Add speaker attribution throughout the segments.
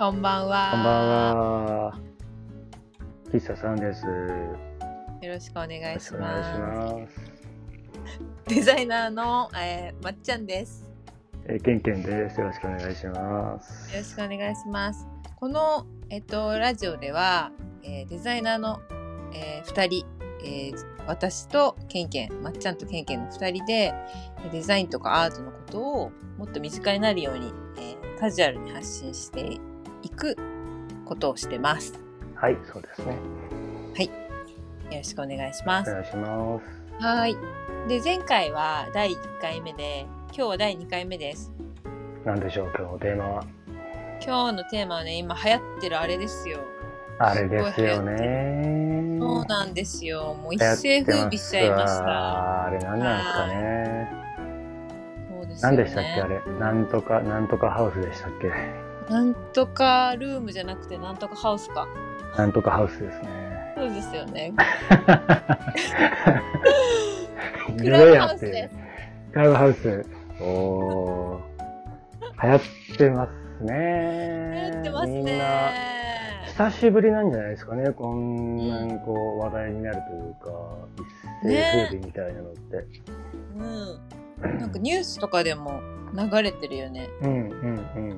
Speaker 1: こんばんは。
Speaker 2: こんばんは。喫茶さんです。よ
Speaker 1: よろしくお願いします。
Speaker 2: ます。
Speaker 1: デザイナーの、えー、まっちゃんです。
Speaker 2: えー、けんけんです。よろしくお願いします。
Speaker 1: よろしくお願いします。この、えっと、ラジオでは、えーデザイナーの、えー、2人、えー私とケンケン、まっちゃんとケンケンの2人で、デザインとかアートのことをもっと身近になるように、えーカジュアルに発信していくことをしてます。よ
Speaker 2: はい、そうですね。
Speaker 1: ろしくお願いします
Speaker 2: お。願いします。
Speaker 1: はい。で、前回は第1回目で、今日は第2回目です。
Speaker 2: なんでしょう、今日のテーマは？
Speaker 1: 今日のテーマはね、今流行ってるあれですよ。
Speaker 2: あれですよ
Speaker 1: そう
Speaker 2: ね。
Speaker 1: なんですよ。もう一世風靡しちゃいました。
Speaker 2: わあれ何なんですかね。
Speaker 1: そうですよね。
Speaker 2: 何でしたっけ、あれ？なんとか、なんとかハウスでしたっけ？
Speaker 1: なんとかルームじゃなくて、なんとかハウスか。
Speaker 2: なんとかハウスですね。
Speaker 1: そうですよね。ク
Speaker 2: ク
Speaker 1: ラブハウスです。
Speaker 2: クラブハウス。おー。流行ってますね。
Speaker 1: 流行ってます
Speaker 2: みんな、
Speaker 1: ね。
Speaker 2: 久しぶりなんじゃないですかね。こんなにこう話題になるというか、一世風靡みたいなのって。
Speaker 1: うん。なんかニュースとかでも流れてるよね。
Speaker 2: うんうんうん。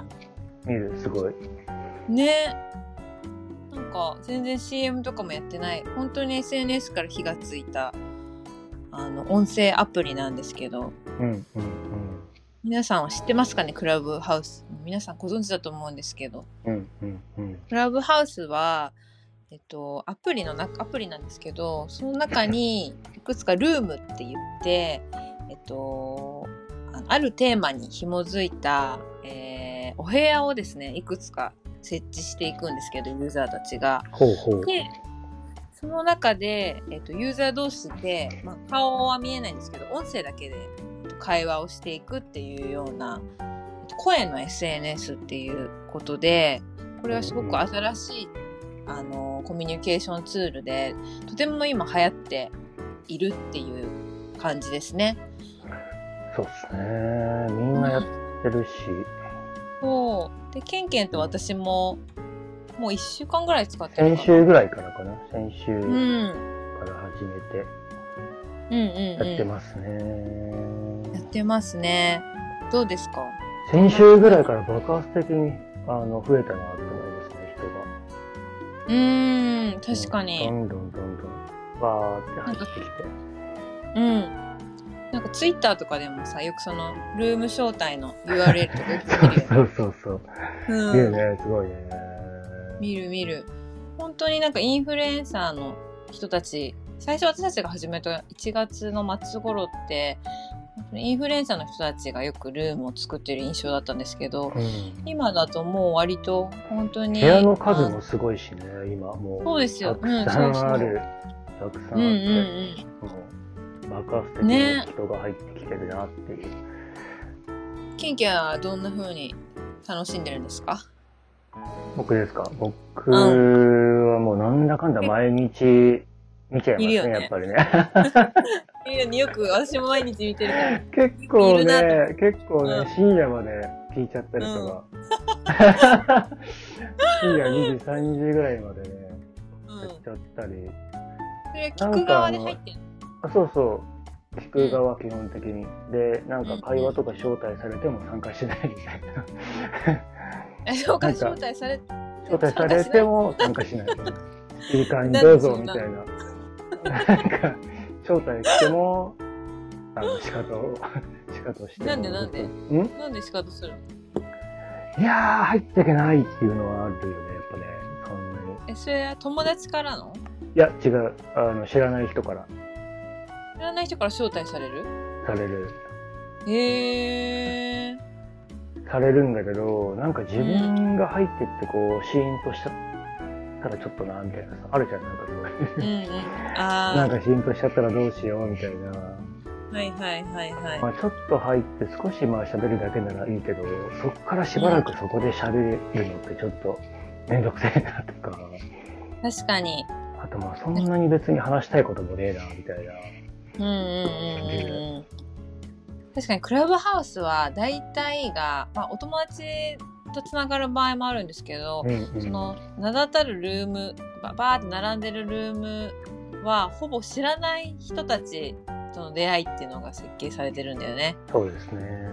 Speaker 2: 見る、すごい。
Speaker 1: ねなんか全然 CM とかもやってない本当に SNS から火がついたあの音声アプリなんですけど
Speaker 2: うんうん
Speaker 1: 皆さんは知ってますかね？クラブハウス皆さんご存知だと思うんですけど
Speaker 2: うん。うんうんうん。
Speaker 1: クラブハウスはえっとアプリの中アプリなんですけどその中にいくつかルームって言ってえっとああるテーマに紐づいた、えーお部屋をですねいくつか設置していくんですけどユーザーたちが。
Speaker 2: ほうほう。
Speaker 1: でその中で、えっとユーザー同士で、まあ、顔は見えないんですけど音声だけで会話をしていくっていうような声の SNS っていうことでこれはすごく新しいあのコミュニケーションツールでとても今流行っているっていう感じですね。
Speaker 2: そうですね。みんなやってるし。
Speaker 1: そうでケンケンと私ももう1週間ぐらい使ってる
Speaker 2: 先週ぐらいからかな。先週
Speaker 1: うん、
Speaker 2: か
Speaker 1: うん
Speaker 2: ら始めて
Speaker 1: うんうん
Speaker 2: やってますね。
Speaker 1: やってますね。どうですか？
Speaker 2: 先週ぐらいから爆発的にあの増えたなと思いますね、人が。
Speaker 1: うーん、確かに。
Speaker 2: どんどんどんどん、バーって入ってきて。
Speaker 1: うん。ツイッターとかでもさ、よくそのルーム招待の URL とかよく見るよね。
Speaker 2: そうそうそう。
Speaker 1: うん
Speaker 2: 見るね、すごいね。
Speaker 1: 見る見る。本当になんかインフルエンサーの人たち、最初私たちが始めた1月の末頃って、インフルエンサーの人たちがよくルームを作ってる印象だったんですけど、
Speaker 2: うん
Speaker 1: 今だともう割と本当に。
Speaker 2: 部屋の数
Speaker 1: あ
Speaker 2: もすごいしね、今もう。
Speaker 1: そうですよ
Speaker 2: たくさんある。たくさんあって、
Speaker 1: うんうんうん。
Speaker 2: 爆発的
Speaker 1: ね。
Speaker 2: に人が入ってきてるなっていう。
Speaker 1: ケンケンはどんな風に楽しんでるんですか？
Speaker 2: 僕ですか？僕はもうなんだかんだ毎日見ちゃいますね、
Speaker 1: ね。
Speaker 2: やっぱりね。
Speaker 1: いやよく私も毎日見てるから。
Speaker 2: 結構ね、結構ね、
Speaker 1: うん。
Speaker 2: 深夜まで聞いちゃったりとか。深夜2時、3時ぐらいまでね、
Speaker 1: うん。
Speaker 2: やっちゃったり。
Speaker 1: それ聞く側で入ってる
Speaker 2: あ、そうそう。聞く側基本的に。で、なんか会話とか招待されても参加しないみたいな。
Speaker 1: え、そうか、招待され、
Speaker 2: 招待されても参加しない。いい感じどうぞみたいな。なんか、招待しても、あの、仕方を、仕方をしても。
Speaker 1: なんでなんで？
Speaker 2: ん？
Speaker 1: なんで仕方するの？
Speaker 2: いやー、入ってけないっていうのはあるよね、やっぱね。そんなに。
Speaker 1: え、それは友達からの？
Speaker 2: いや、違う。あの、知らない人から
Speaker 1: 知らない人から招待される？
Speaker 2: される。
Speaker 1: へえー。
Speaker 2: されるんだけど、なんか自分が入ってってこう、シーンとしちゃったらちょっとな、みたいなさ。あるじゃん、なんかそういう。
Speaker 1: うんうん。あ
Speaker 2: なんかシーンとしちゃったらどうしよう、みたいな。
Speaker 1: あ、はいはいはいはい。
Speaker 2: まあちょっと入って少しまあ喋るだけならいいけど、そっからしばらくそこで喋るのってちょっとめんどくせえなとか、
Speaker 1: 確かに。
Speaker 2: あとまあそんなに別に話したいこともねえな、みたいな。
Speaker 1: うんうんうん。確かにクラブハウスは大体が、まあ、お友達とつながる場合もあるんですけど、
Speaker 2: うんうん
Speaker 1: その名だたるルームババーって並んでるルームはほぼ知らない人たちとの出会いっていうのが設計されてるんだよね。
Speaker 2: そうですね。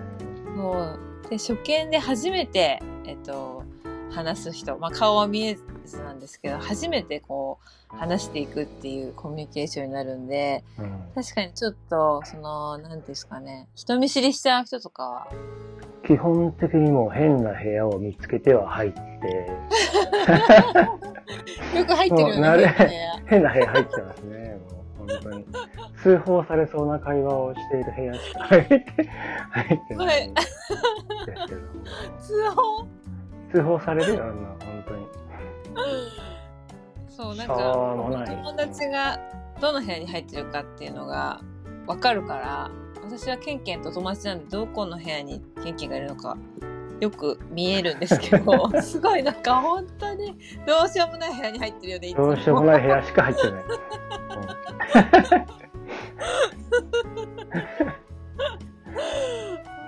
Speaker 1: そうで初見で初めて、えっと、話す人、まあ、顔は見えずなんですけど初めてこう話していくっていうコミュニケーションになるんで
Speaker 2: うん
Speaker 1: 確かにちょっとその何ていうんですかね人見知りしちゃう人とかは
Speaker 2: 基本的にもう変な部屋を見つけては入って、
Speaker 1: よく入ってるよねね
Speaker 2: 変な部屋入ってますね。もう本当に。通報されそうな会話をしている部屋しか入って、入ってないんですけど。
Speaker 1: 通報？
Speaker 2: 通報されるよ、あんな、本当に。
Speaker 1: そうなんか友達がどの部屋に入ってるかっていうのが分かるから私はケンケンと友達なんでどこの部屋にケンケンがいるのかよく見えるんですけど すごいなんか本当にどうしようもない部屋に入ってるよね
Speaker 2: どうしようもない部屋しか入ってない。うん、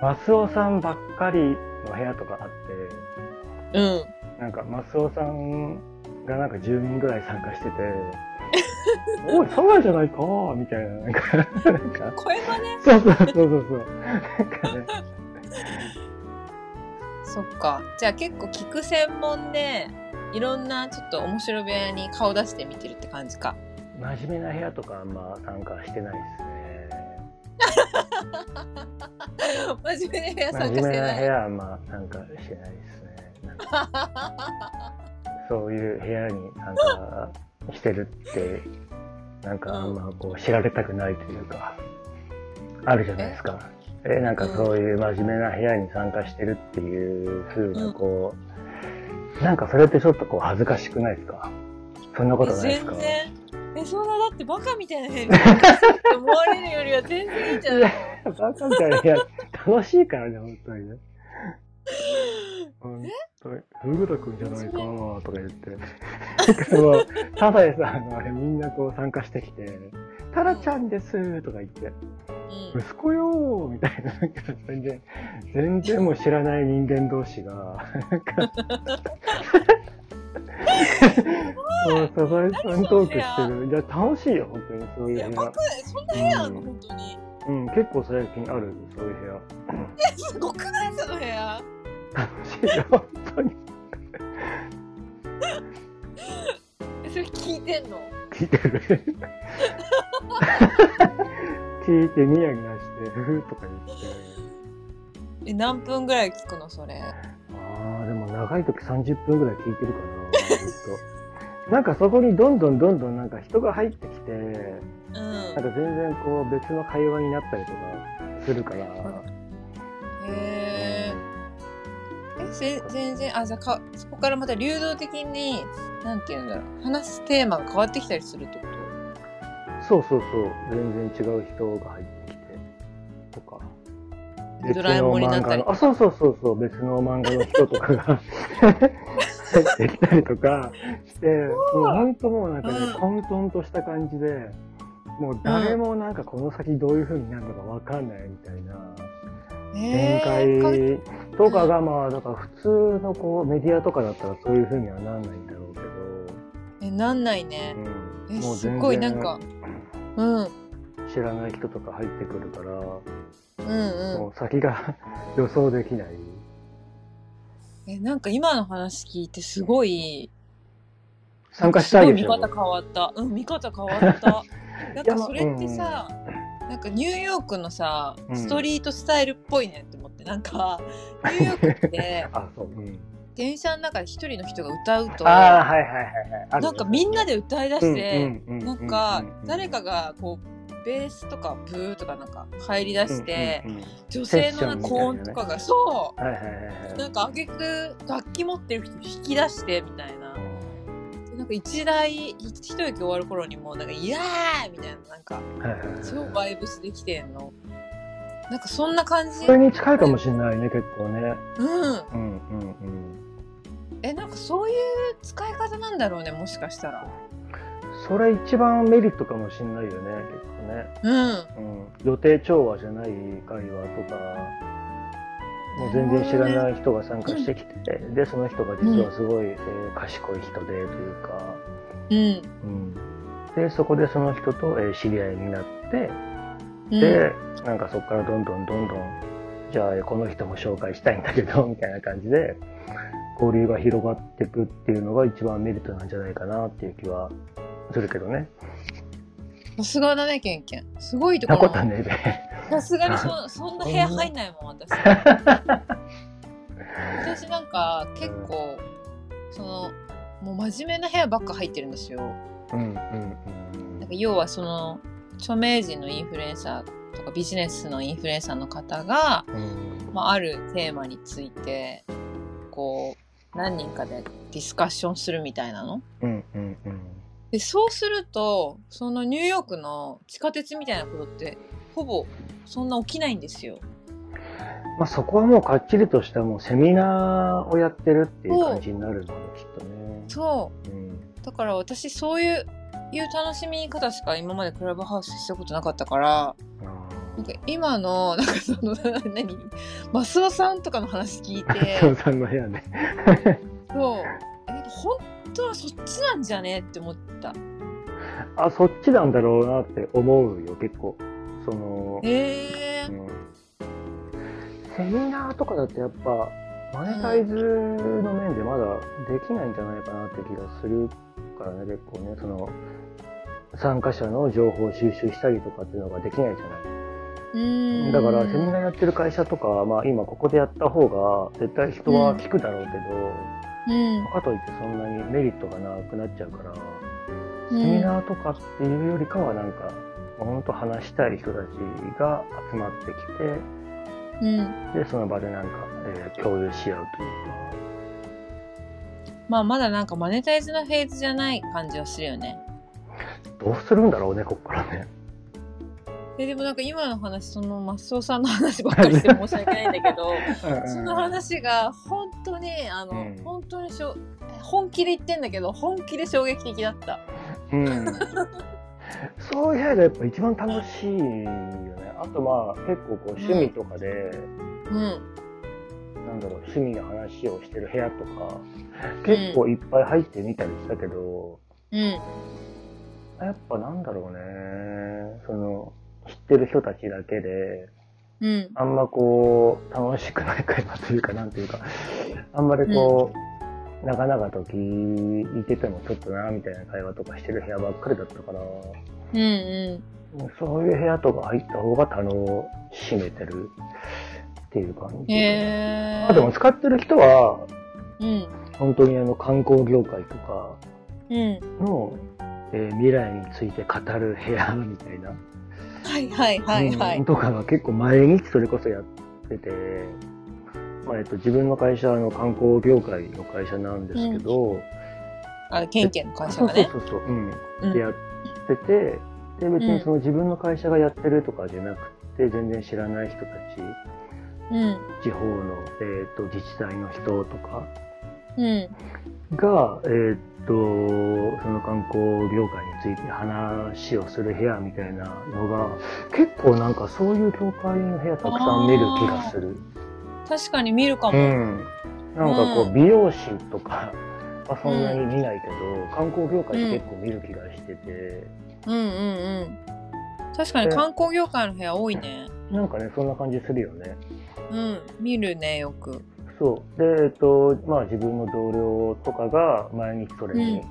Speaker 2: マスオさんばっかりの部屋とかあって、
Speaker 1: うん
Speaker 2: なんかマスオさんがなんか10人ぐらい参加してて、おい、サワじゃないかみたいな、なんか、なんか、
Speaker 1: 声真似？
Speaker 2: そうそうそうそうそう。なんかね、
Speaker 1: そっか。じゃあ結構聞く専門でいろんなちょっと面白部屋に顔出して見てるって感じか。
Speaker 2: 真面目な部屋とかあんま参加してないですね。
Speaker 1: 真面目な部屋参加
Speaker 2: 真面目な
Speaker 1: してない
Speaker 2: 部屋はあんま参加してないです そういう部屋に参加してるって、なんかあんまこう知られたくないというか、あるじゃないですか。え、なんかそういう真面目な部屋に参加してるっていう風なこう、なんかそれってちょっとこう恥ずかしくないですか？そんなことないですか？
Speaker 1: 全然。えそんなだってバカみたいな部屋に参加してるって思われるよりは全然いいんじゃない？
Speaker 2: バカみたいな部屋、楽しいからね、本当にね。本 当に。ふぐたくんじゃないかなとか言って。もう、ただでさ、あの、あれみんなこう参加してきて、タラちゃんですとか言って、
Speaker 1: うん
Speaker 2: 息子よーみたいな、なんか全然、全然もう知らない人間同士が、なんか、サザエさんトークしてる。いや、楽しいよ、本当にそういう部屋。
Speaker 1: そんな部屋あんの、
Speaker 2: うん
Speaker 1: 本当に
Speaker 2: うん、結構最近ある、そういう部屋。
Speaker 1: すごくない？その部屋
Speaker 2: 楽しいよ、本当に。
Speaker 1: えそれ聞いてんの？
Speaker 2: 聞いてる。聞いてニヤニヤして、ふふとか言って。
Speaker 1: え何分ぐらい聞くのそれ？
Speaker 2: ああ、でも長い時30分ぐらい聞いてるかな、ずっと。なんかそこにどんどんどんどんなんか人が入ってきて、
Speaker 1: うん
Speaker 2: なんか全然こう別の会話になったりとかするから、
Speaker 1: 全然あじゃあかそこからまた流動的になんて言うんだろう話すテーマが変わってきたりするってこと？
Speaker 2: そうそうそう、全然違う人が入ってきて、とか。
Speaker 1: ドラえもんになったり。
Speaker 2: 別の漫画のあ、そうそうそうそう、別の漫画の人とかが入ってきたりとかして、もう本当もうなんかね、
Speaker 1: うん。
Speaker 2: 混沌とした感じで、もう誰もなんかこの先どういう風になるのかわかんないみたいな展開とかがまあ、だから普通のこうメディアとかだったらそういう風にはなんないんだろうけど、
Speaker 1: えなんないね。
Speaker 2: うん、
Speaker 1: えすごいなんかうん。
Speaker 2: 知らない人とか入ってくるから、
Speaker 1: うんうん。
Speaker 2: もう先が 予想できない。
Speaker 1: えなんか今の話聞いてすごい
Speaker 2: 参加したいでしょ。
Speaker 1: すごい見方変わった。うん見方変わった。なんかそれってさ、なんかニューヨークのさ
Speaker 2: うん
Speaker 1: ストリートスタイルっぽいねって思って、なんか ニューヨークって
Speaker 2: う。うん、
Speaker 1: 電車の中で一人の人が歌うと
Speaker 2: ああ、は。
Speaker 1: なんかみんなで歌い出して、
Speaker 2: うんうんうんうん
Speaker 1: なんか誰かがこうベースとかブーとかなんか入り出して、
Speaker 2: うんうんうん
Speaker 1: 女性の高音とかが、そ
Speaker 2: はいはいはいは
Speaker 1: う
Speaker 2: い。
Speaker 1: なんかあげく楽器持ってる人引き出してみたいな。か一台一息終わる頃にもうなんか「イヤー!」みたいななんか超バイブスできてんのなんかそんな感じ
Speaker 2: それに近いかもしれないね、結構ね。
Speaker 1: うん
Speaker 2: うんうんうん。
Speaker 1: えなんかそういう使い方なんだろうねもしかしたら
Speaker 2: それ一番メリットかもしれないよね、結構ね。
Speaker 1: うん
Speaker 2: うん。予定調和じゃない会話とか、もう全然知らない人が参加してきて、で、その人が実はすごい、えー賢い人でというか、
Speaker 1: うん。
Speaker 2: うん。で、そこでその人と、えー知り合いになって、
Speaker 1: うん。
Speaker 2: で、なんかそこからどんどんどんどん、じゃあこの人も紹介したいんだけど、みたいな感じで、交流が広がっていくっていうのが一番メリットなんじゃないかなっていう気はするけどね。
Speaker 1: さすがだね、ケンケン。すごいところ
Speaker 2: なこと。はね。
Speaker 1: さすがにそそんな部屋入んないもん、私。私なんか結構、その、もう真面目な部屋ばっか入ってるんですよ。
Speaker 2: うんうん
Speaker 1: なんか要はその、著名人のインフルエンサーとかビジネスのインフルエンサーの方が、
Speaker 2: うん。うん
Speaker 1: まあ、あるテーマについて、こう、何人かでディスカッションするみたいなの。
Speaker 2: うんうんうん。
Speaker 1: で、そうすると、そのニューヨークの地下鉄みたいなことって、ほぼそんな起きないんですよ。
Speaker 2: まあそこはもうかっちりとしたもうセミナーをやってるっていう感じになるので、きっとね。
Speaker 1: そう。
Speaker 2: うん。
Speaker 1: だから私そういういう楽しみ方しか今までクラブハウスしたことなかったから
Speaker 2: あ
Speaker 1: なんか今のなんかその何？マスオさんとかの話聞い
Speaker 2: あ。
Speaker 1: て
Speaker 2: そうさんの部屋ね。
Speaker 1: そうえ本当はそっちなんじゃね？って思った。
Speaker 2: あ、そっちなんだろうなって思うよ、結構。その、
Speaker 1: へえ。
Speaker 2: うん。セミナーとかだとやっぱ、マネタイズの面でまだできないんじゃないかなって気がするからね、結構ね、その、参加者の情報を収集したりとかっていうのができないじゃない。だから、セミナーやってる会社とかは、まあ今ここでやった方が絶対人は聞くだろうけど、
Speaker 1: うん。
Speaker 2: かといってそんなにメリットがなくなっちゃうから、
Speaker 1: うん。
Speaker 2: セミナーとかっていうよりかはなんか、本当話したい人たちが集まってきて、
Speaker 1: うん。
Speaker 2: で、その場でなんか、えー共有し合うという
Speaker 1: まあまだなんかマネタイズのフェーズじゃない感じはするよね。
Speaker 2: か、どうするんだろうね、こっからね。
Speaker 1: えでもなんか今の話そのマスオさんの話ばっかりして申し訳ないんだけど その話が本当にあの、
Speaker 2: うん
Speaker 1: 本当にしょ本気で言ってんだけど本気で衝撃的だった。
Speaker 2: うん。そういう部屋がやっぱ一番楽しいよね。あとまあ結構こう趣味とかで、
Speaker 1: うん
Speaker 2: なんだろう、趣味の話をしてる部屋とか、結構いっぱい入ってみたりしたけど、
Speaker 1: うん
Speaker 2: やっぱなんだろうね、その、知ってる人たちだけで、
Speaker 1: うん
Speaker 2: あんまこう、楽しくない会話というか、なんていうか、あんまりこう、長々と聞いててもちょっとな、みたいな会話とかしてる部屋ばっかりだったから、
Speaker 1: うんうん
Speaker 2: そういう部屋とか入った方が楽しめてるっていう感じ。
Speaker 1: へえ。
Speaker 2: あでも使ってる人は、
Speaker 1: うん
Speaker 2: 本当にあの観光業界とか
Speaker 1: うん
Speaker 2: の、えー未来について語る部屋みたいな、
Speaker 1: はいはいはいはい。
Speaker 2: うんとかが結構毎日それこそやってて、まあえっと、自分の会社はあの観光業界の会社なんですけど、
Speaker 1: あケンケンの会社がね。
Speaker 2: そうそうそう、う。ん、
Speaker 1: うん。
Speaker 2: でやってて、で別にその自分の会社がやってるとかじゃなくて、全然知らない人たち、
Speaker 1: うん。
Speaker 2: 地方の、えー、と自治体の人とか。
Speaker 1: うん
Speaker 2: が、えー、とその観光業界について話をする部屋みたいなのが結構なんかそういう業界の部屋たくさん見る気がする。
Speaker 1: 確かに見るかも。
Speaker 2: うん、なんかこ
Speaker 1: う
Speaker 2: う美容師とか はそんなに見ないけど、観光業界って結構見る気がしてて、
Speaker 1: うんうんうん。確かに観光業界の部屋多いね。
Speaker 2: なんかねそんな感じするよね。
Speaker 1: うん見るねよく。
Speaker 2: そう。で、えっと、まあ自分の同僚とかが毎日それに、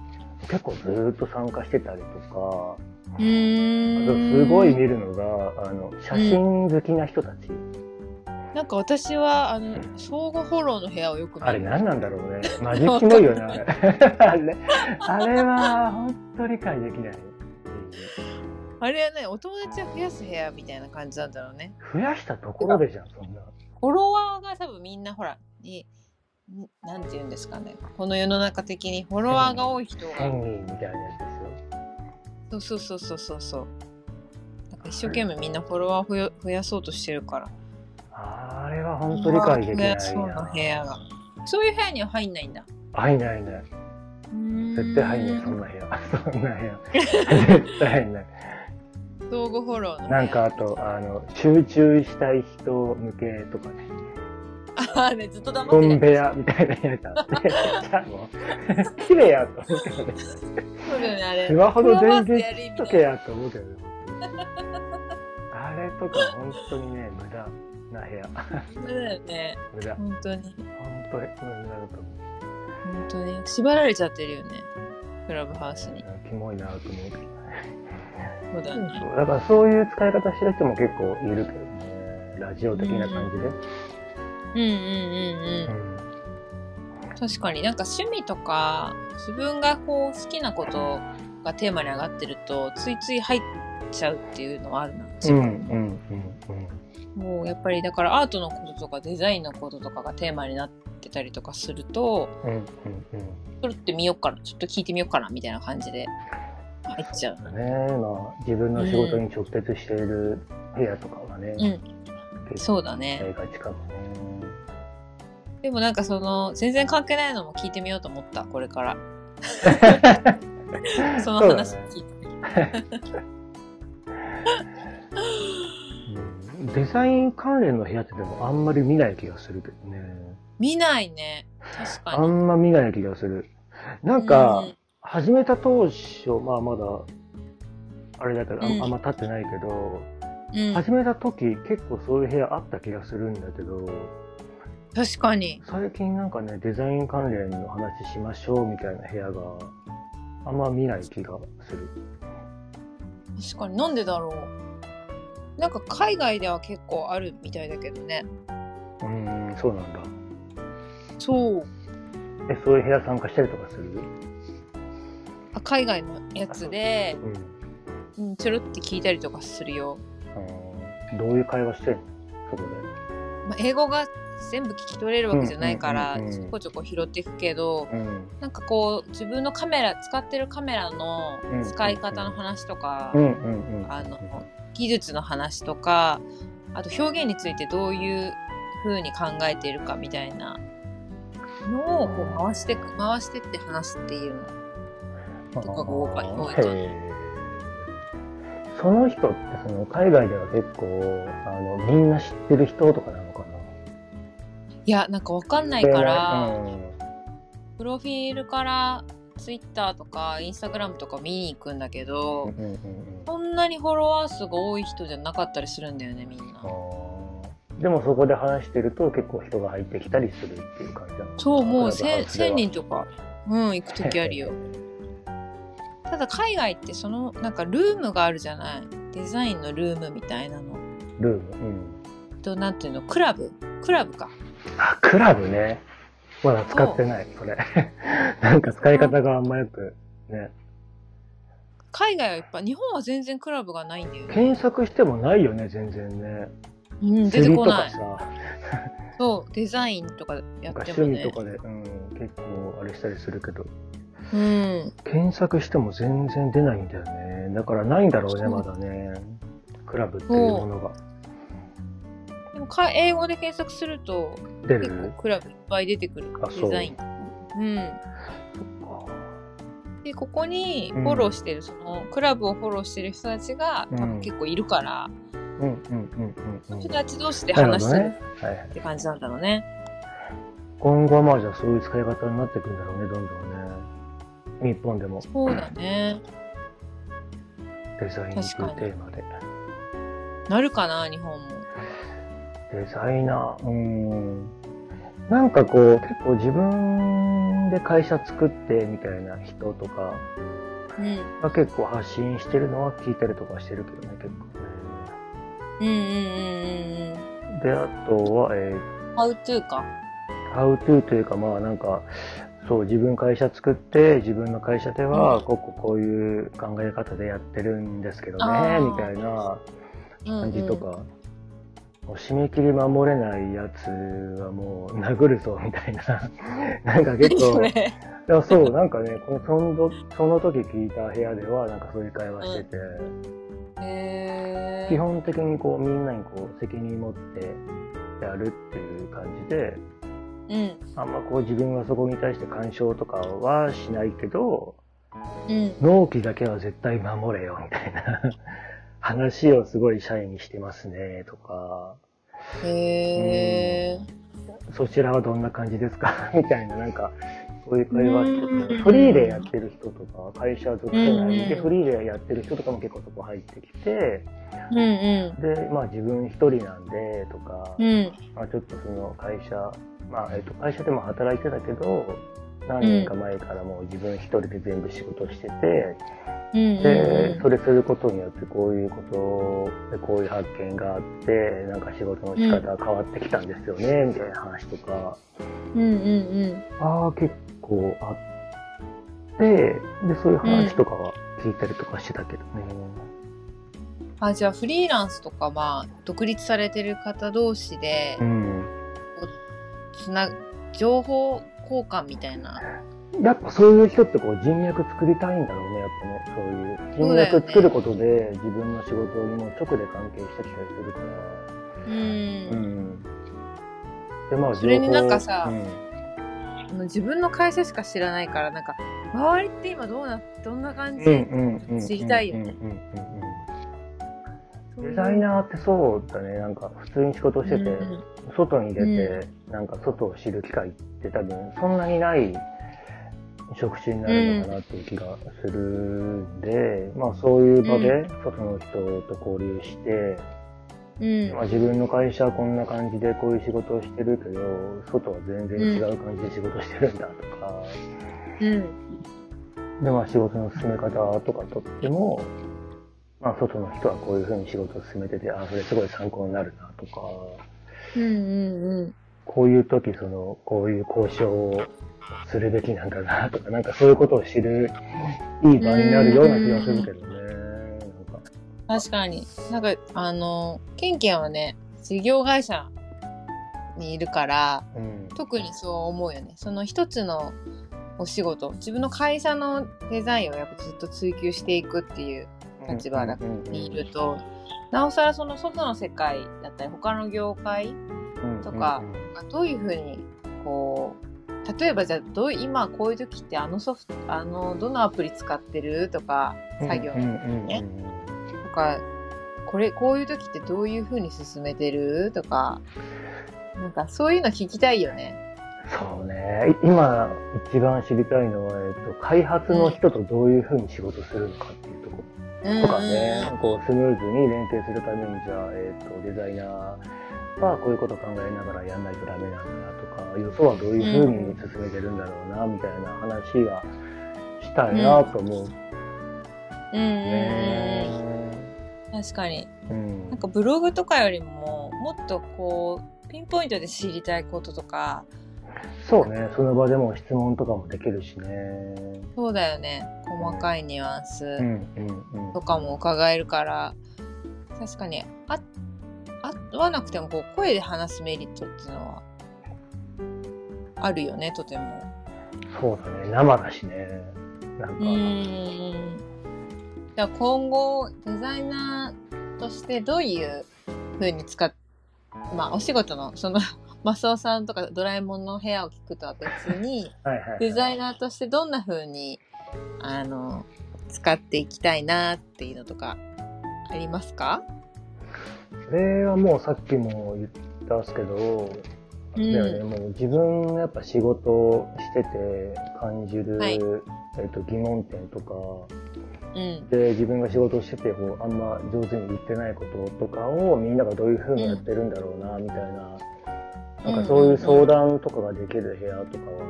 Speaker 2: 結構ずーっと参加してたりとか。すごい見るのが、あの、写真好きな人たち。
Speaker 1: なんか私はあの相互フォローの部屋をよく見る。
Speaker 2: あれ何なんだろうね。マジキモいよね、あれ。あれ、あれは本当理解できない。
Speaker 1: あれはね、お友達を増やす部屋みたいな感じなんだろうね。
Speaker 2: 増やしたところでじゃん、そんな。
Speaker 1: フォロワーが多分みんなほら、いんなんて言うんですかね。この世の中的にフォロワーが多い人が。
Speaker 2: 1000人みたいなやつですよ。
Speaker 1: そうそうそうそうそうそう。なんか一生懸命みんなフォロワーを増やそうとしてるから。
Speaker 2: あれは本当理解できない
Speaker 1: そうな
Speaker 2: な。
Speaker 1: 部屋が。そういう部屋には入んないんだ。
Speaker 2: 入んないね。絶対入んない、そんな部屋。そんな部屋。絶対入んない。
Speaker 1: 相互フォロー。
Speaker 2: なんかあと、あの、集中したい人向けとかね。
Speaker 1: まあね、ずっと黙ってた
Speaker 2: 部屋みたいなやつあって、綺麗やと思うけどね。
Speaker 1: そうだよね、あれ。
Speaker 2: スマホの電
Speaker 1: フロアバースで
Speaker 2: 源
Speaker 1: やる意味
Speaker 2: 切っとけやと思うけどね。あれとか本当にね、無駄な部屋。
Speaker 1: そうだよね。
Speaker 2: 無駄。
Speaker 1: 本当に。
Speaker 2: 本当に無駄だと思う。
Speaker 1: 本当に。縛られちゃってるよね。クラブハウスに。
Speaker 2: キモいなと思うけどね。
Speaker 1: そうだ
Speaker 2: だからそういう使い方してる人も結構いるけどね。ラジオ的な感じで。
Speaker 1: うんうんうんうん。確かになんか趣味とか自分がこう好きなことがテーマに上がってるとついつい入っちゃうっていうのはあるな自
Speaker 2: うん、う
Speaker 1: 分
Speaker 2: ん、うん、
Speaker 1: もうやっぱりだからアートのこととかデザインのこととかがテーマになってたりとかすると
Speaker 2: うん。うん、うん、
Speaker 1: それってみようかな？ちょっと聞いてみようかなみたいな感じで入っちゃう
Speaker 2: うん。ねまあ、自分の仕事に直結している部屋とかはね、
Speaker 1: うんそうだね
Speaker 2: やりがちかもね。
Speaker 1: でもなんかその全然関係ないのも聞いてみようと思ったこれから。その話聞いて
Speaker 2: うん。デザイン関連の部屋ってでもあんまり見ない気がするけどね。
Speaker 1: 見ないね。確か
Speaker 2: あ
Speaker 1: に
Speaker 2: んま見ない気がする。なんか、
Speaker 1: うん。
Speaker 2: 始めた当初、まあまだ、あれだけど、あ
Speaker 1: うん。
Speaker 2: あんま経ってないけど、
Speaker 1: うん、
Speaker 2: 始めた時結構そういう部屋あった気がするんだけど、
Speaker 1: 確かに。
Speaker 2: 最近なんかね、デザイン関連の話しましょうみたいな部屋があんま見ない気がする。
Speaker 1: 確かに。なんでだろう。なんか海外では結構あるみたいだけどね。
Speaker 2: うーん、そうなんだ。
Speaker 1: そう。
Speaker 2: え、そういう部屋参加したりとかする？
Speaker 1: あ海外のやつで、
Speaker 2: うん。
Speaker 1: うん、ちょろって聞いたりとかするよ、
Speaker 2: あーどういう会話してんの？そこで。
Speaker 1: まあ、英語が全部聞き取れるわけじゃないからちょこちょこ拾っていくけど
Speaker 2: うん。
Speaker 1: なんかこう自分のカメラ使ってるカメラの使い方の話とか、技術の話とかあと表現についてどういう風に考えているかみたいなのをこう回してく回してって話すっていうの。とかが多いかな。
Speaker 2: その人ってその海外では結構あのみんな知ってる人とかなのかな？い
Speaker 1: やなんかわかんないから、
Speaker 2: うん
Speaker 1: プロフィールからツイッターとかインスタグラムとか見に行くんだけど、
Speaker 2: うんうんうんうん。
Speaker 1: そんなにフォロワー数が多い人じゃなかったりするんだよねみんな。
Speaker 2: でもそこで話してると結構人が入ってきたりするっていう感じなの
Speaker 1: そうもう
Speaker 2: クラブハウスでは。
Speaker 1: 1000人とかうん行く時あるよ。ただ海外ってそのなんかルームがあるじゃない。デザインのルームみたいなの。
Speaker 2: ルーム、うん、
Speaker 1: となんていうのクラブ？クラブか
Speaker 2: あクラブね。まだ使ってないそれ。なんか使い方があんまよくね。
Speaker 1: 海外はやっぱ日本は全然クラブがないんだよね、
Speaker 2: 検索してもないよね全然ね。
Speaker 1: うん、出てこない。そうデザインとかやってもね。
Speaker 2: 趣味とかで、うん、結構あれしたりするけど。
Speaker 1: うん。
Speaker 2: 検索しても全然出ないんだよね。だからないんだろうねまだね。クラブっていうものが
Speaker 1: か英語で検索すると
Speaker 2: 出
Speaker 1: 結構
Speaker 2: る
Speaker 1: クラブいっぱい出てくるデザイン。うん。でここにフォローしてる、そのクラブをフォローしてる人たちが多分結構いるから、
Speaker 2: うんうんうんうんうん。
Speaker 1: 人たち同士で話してるって感じなんだろうね。
Speaker 2: 今後はまあじゃあそういう使い方になっていくんだろうねどんどんね。日本でも。
Speaker 1: そうだね。
Speaker 2: デザインというテーマで。
Speaker 1: なるかな日本も。
Speaker 2: デザイナー、うーん。なんかこう、結構自分で会社作ってみたいな人とか
Speaker 1: うん。
Speaker 2: が結構発信してるのは聞いたりとかしてるけどね、結構
Speaker 1: うんうんうんうんうん。
Speaker 2: ね。で、あとは、え
Speaker 1: ハウトゥーか。
Speaker 2: ー、how to というかまあなんか、そう、自分会社作って、自分の会社では、
Speaker 1: うん
Speaker 2: こうこうこういう考え方でやってるんですけど
Speaker 1: あ
Speaker 2: ね、
Speaker 1: ー
Speaker 2: みたいな
Speaker 1: うんうん
Speaker 2: 感じとか、もう締め切り守れないやつはもう殴るぞみたいな、なんか結構。いやそう、なんかね、このそのその時聞いた部屋では、なんかそういう会話してて、
Speaker 1: へー
Speaker 2: 基本的にこうみんなにこう責任持ってやるっていう感じで、
Speaker 1: うん。
Speaker 2: あんまこう自分はそこに対して干渉とかはしないけど、
Speaker 1: うん。
Speaker 2: 納期だけは絶対守れよみたいな話をすごい社員にしてますねとか、
Speaker 1: へえ。
Speaker 2: そちらはどんな感じですか？みたいな、なんか、そういう会話して
Speaker 1: うん。
Speaker 2: て、フリーでやってる人とか、会社属性内で
Speaker 1: うん
Speaker 2: フリーでやってる人とかも結構そこ入ってきて、
Speaker 1: うんうん。
Speaker 2: で、まあ自分一人なんで、とか、
Speaker 1: うん。
Speaker 2: まあちょっとその会社、まあ、えっと、会社でも働いてたけど、何年か前からもう自分一人で全部仕事してて、
Speaker 1: うん
Speaker 2: で、それすることによってこういうことでこういう発見があって、なんか仕事の仕方が変わってきたんですよね、みたいな話とか、
Speaker 1: うんうんうん。
Speaker 2: ああ、結構あって、で、そういう話とかは聞いたりとかしてたけどね。
Speaker 1: あ、じゃあフリーランスとか、まあ、独立されてる方同士で
Speaker 2: う、ん。
Speaker 1: つな、情報交換みたいな。
Speaker 2: やっぱそういう人ってこう人脈作りたいんだろうね、やっぱね。そういう人脈作ることで自分の仕事にも直で関係してきたりするから。
Speaker 1: うん。
Speaker 2: うん。で、まあ、
Speaker 1: それになんかさ
Speaker 2: うん
Speaker 1: 自分の会社しか知らないから、なんか、周りって今どうな、どんな感じ、
Speaker 2: うんうんうん
Speaker 1: 知りたいよ
Speaker 2: うんうん
Speaker 1: ね
Speaker 2: うんうんデザイナーってそうだね、なんか普通に仕事してて、
Speaker 1: うん
Speaker 2: 外に出て、なんか外を知る機会って多分そんなにない職種になるのかなっていう気がするんで、まあそういう場で外の人と交流して、
Speaker 1: うん。
Speaker 2: まあ、自分の会社はこんな感じでこういう仕事をしてるけど、外は全然違う感じで仕事してるんだとか、
Speaker 1: うん。
Speaker 2: で、まあ仕事の進め方とかとっても、まあ外の人はこういうふうに仕事を進めてて、あ、それすごい参考になるなとか、
Speaker 1: うんうん。
Speaker 2: こういう時その、こういう交渉をするべきなんだなとか、なんかそういうことを知るいい場になるような気がするけどね。なんか
Speaker 1: 確かに。なんか、あの、ケンケンはね、事業会社にいるから、
Speaker 2: うん。
Speaker 1: 特にそう思うよね。その一つのお仕事、自分の会社のデザインをやっぱずっと追求していくっていう立場にいると、なおさらその外の世界だったり、他の業界とかがどういうふうに、こう、例えばじゃあどう今こういう時ってあのソフトあのどのアプリ使ってるとか作業
Speaker 2: うんうんうん
Speaker 1: ねとかこれこういう時ってどういう風に進めてるとかなんかそういうの聞きたいよね。
Speaker 2: そうね。い今一番知りたいのは、えっと、開発の人とどういうふうに仕事するのかっていうところ。とかね、こうスムーズに連携するためにじゃあ、えっとデザイナーはこういうこと考えながらやんないとダメなんだなとか、予想はどういうふうに進めてるんだろうな、みたいな話がしたいなと思う。
Speaker 1: うん。
Speaker 2: ね。
Speaker 1: うん確かに。
Speaker 2: うん。
Speaker 1: なんかブログとかよりももっとこうピンポイントで知りたいこととか。
Speaker 2: そうね、その場でも質問とかもできるしね。
Speaker 1: そうだよね。細かいニュアンス。とかも伺えるから。確かに。あ会わなくてもこう声で話すメリットっていうのはあるよねとても。
Speaker 2: そうだね、生だしね。なんか、
Speaker 1: うーん。じゃあ今後デザイナーとしてどういう風に使っまあお仕事のその マスオさんとかドラえもんの部屋を聞くとは別に デザイナーとしてどんな風にあの使っていきたいなっていうのとかありますか？
Speaker 2: それはもうさっきも言ったんですけど、あれだよね、もう自分のやっぱ仕事をしてて感じる、
Speaker 1: はい。
Speaker 2: えっと疑問点とか、
Speaker 1: うん。
Speaker 2: で、自分が仕事をしててこう、あんま上手に言ってないこととかをみんながどういう風にやってるんだろうな、みたいな、なんかそういう相談とかができる部屋とかは、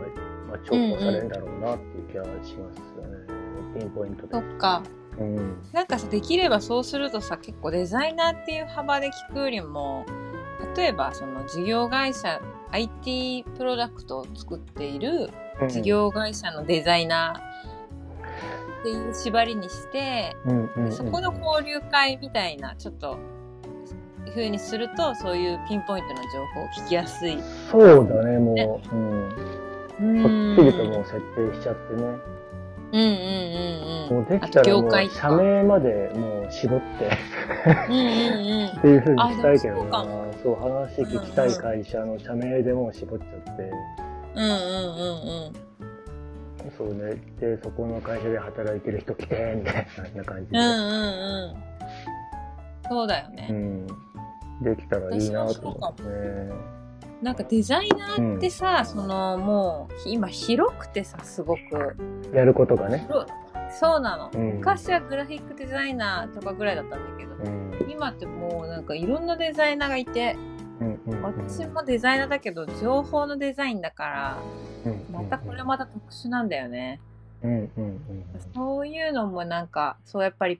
Speaker 2: まあ、重宝されるんだろうなっていう気がしますよね。ピンポイントで。
Speaker 1: そっ。か
Speaker 2: うん。
Speaker 1: なんかさできればそうするとさ結構デザイナーっていう幅で聞くよりも例えばその事業会社 IT プロダクトを作っている事業会社のデザイナーっていう縛りにして、そこの交流会みたいなちょっと風にするとそういうピンポイントの情報を聞きやすい。
Speaker 2: そうだね、もう、うん。
Speaker 1: うん
Speaker 2: こっちりともう設定しちゃってね。
Speaker 1: うんうんうんうん。
Speaker 2: もうできたらもう社名までもう絞って
Speaker 1: うんうんうん
Speaker 2: っていう風にしたいけどな
Speaker 1: そうか。
Speaker 2: そう話聞きたい会社の社名でもう絞っちゃって。
Speaker 1: うんうんうんうん。
Speaker 2: そうね。で、そこの会社で働いてる人来て、みたいな感じで。
Speaker 1: うんうんうん。そうだよね。
Speaker 2: うん。できたらいいなと思ってね。
Speaker 1: なんかデザイナーってさ、そのもう今広くてさすごく。
Speaker 2: やることがね。
Speaker 1: そうなの、
Speaker 2: うん。
Speaker 1: 昔はグラフィックデザイナーとかぐらいだったんだけど、
Speaker 2: うん。
Speaker 1: 今ってもうなんかいろんなデザイナーがいて
Speaker 2: うんうんうん。
Speaker 1: 私もデザイナーだけど情報のデザインだから
Speaker 2: うん
Speaker 1: またこれまた特殊なんだよね、
Speaker 2: うんうんうん。
Speaker 1: そういうのもなんかそうやっぱり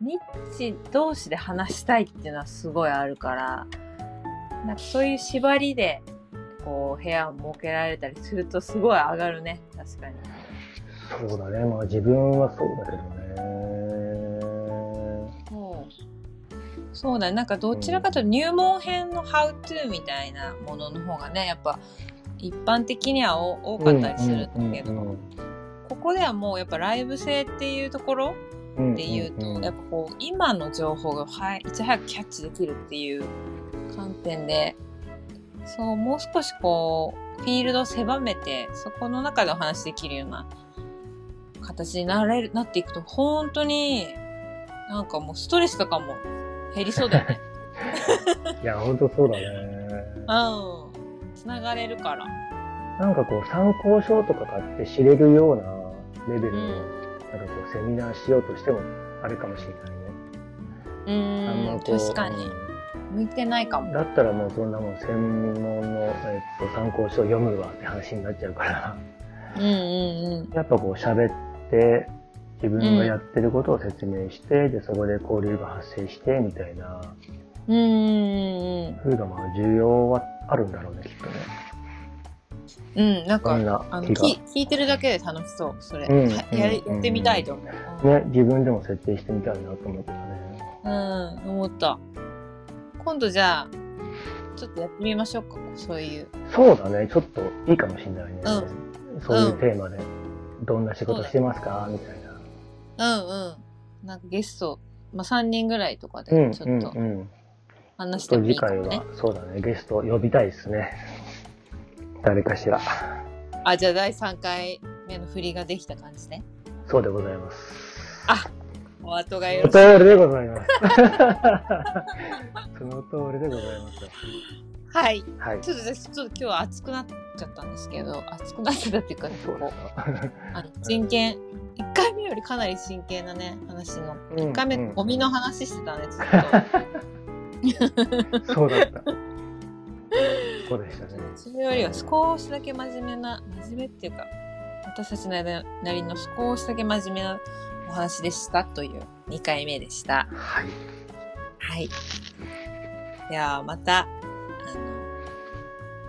Speaker 1: ニッチ同士で話したいっていうのはすごいあるからなんかそういう縛りでこう部屋を設けられたりするとすごい上がるね確かに
Speaker 2: うん。そうだね。まあ自分はそうだけどね。
Speaker 1: そうそうだねなんかどちらかというと入門編の「How to」みたいなものの方がねやっぱ一般的には多多かったりするんだけど、
Speaker 2: うんうん
Speaker 1: ここではもうやっぱライブ性っていうところ
Speaker 2: うん
Speaker 1: っていうと、やっぱこう今の情報がはいいち早くキャッチできるっていう観点でそうもう少しこうフィールドを狭めてそこの中でお話しできるような形になれるなっていくと本当になんかもうストレスとかも減りそうだよね。
Speaker 2: いや、ほんとそうだね。
Speaker 1: うん。つながれるから。
Speaker 2: なんかこう参考書とか買って知れるようなレベルの、
Speaker 1: うん
Speaker 2: なんかこうセミナーしようとしてもあれかもしれないね。
Speaker 1: う
Speaker 2: あん
Speaker 1: ーん、
Speaker 2: まこう
Speaker 1: 確かに。向いてないかも。
Speaker 2: だったらもうそんなもん専門の、えっと、参考書を読むわって話になっちゃうから、
Speaker 1: うんうん
Speaker 2: やっぱこう喋って、自分がやってることを説明して、で、そこで交流が発生して、みたいな、
Speaker 1: うん。うんうんうん
Speaker 2: そういうのも重要はあるんだろうね、きっとね。
Speaker 1: うん。うん、なんか
Speaker 2: そん、な
Speaker 1: あの。聞聞いてるだけで楽しそう、それ。
Speaker 2: うん
Speaker 1: はやってみたいと思う。
Speaker 2: ね、自分でも設定してみたいなと思うけどね。
Speaker 1: うん、思った。今度じゃあ、ちょっとやってみましょうか、そういう。
Speaker 2: そうだね、ちょっといいかもしれないね。
Speaker 1: う
Speaker 2: そういうテーマで、どんな仕事してますか？みたいな。
Speaker 1: うんうん。なんかゲスト、まあ、3人ぐらいとか
Speaker 2: うん、うん、
Speaker 1: でちょっと
Speaker 2: うん。
Speaker 1: 話してもい
Speaker 2: 次
Speaker 1: いかもね。
Speaker 2: 回は、そうだね、ゲスト呼びたいですね。誰かしら。
Speaker 1: あ、じゃあ第3回目の振りができた感じね。
Speaker 2: そうでございます。
Speaker 1: あお後がよ
Speaker 2: お
Speaker 1: ろしい。
Speaker 2: 通りでございます。その通りでございますよ。
Speaker 1: はい。
Speaker 2: はい。
Speaker 1: ちょっと私、ちょっと今日は熱くなっちゃったんですけど、熱くなってたっていうか、
Speaker 2: そ
Speaker 1: うあの真剣、1回目よりかなり真剣なね、話の。
Speaker 2: か。
Speaker 1: 1回目、
Speaker 2: うん
Speaker 1: ゴミの話してたね、ずっと。
Speaker 2: そうだった。そうでしたね。
Speaker 1: それよりは少しだけ真面目な、真面目っていうか、私たちなりの少しだけ真面目なお話でしたという2回目でした。
Speaker 2: はい。
Speaker 1: はい。ではまた、あの、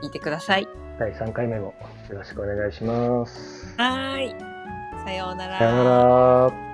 Speaker 1: 聞いてください。
Speaker 2: 第3回目もよろしくお願いします。
Speaker 1: はーい。さようなら。
Speaker 2: さよなら。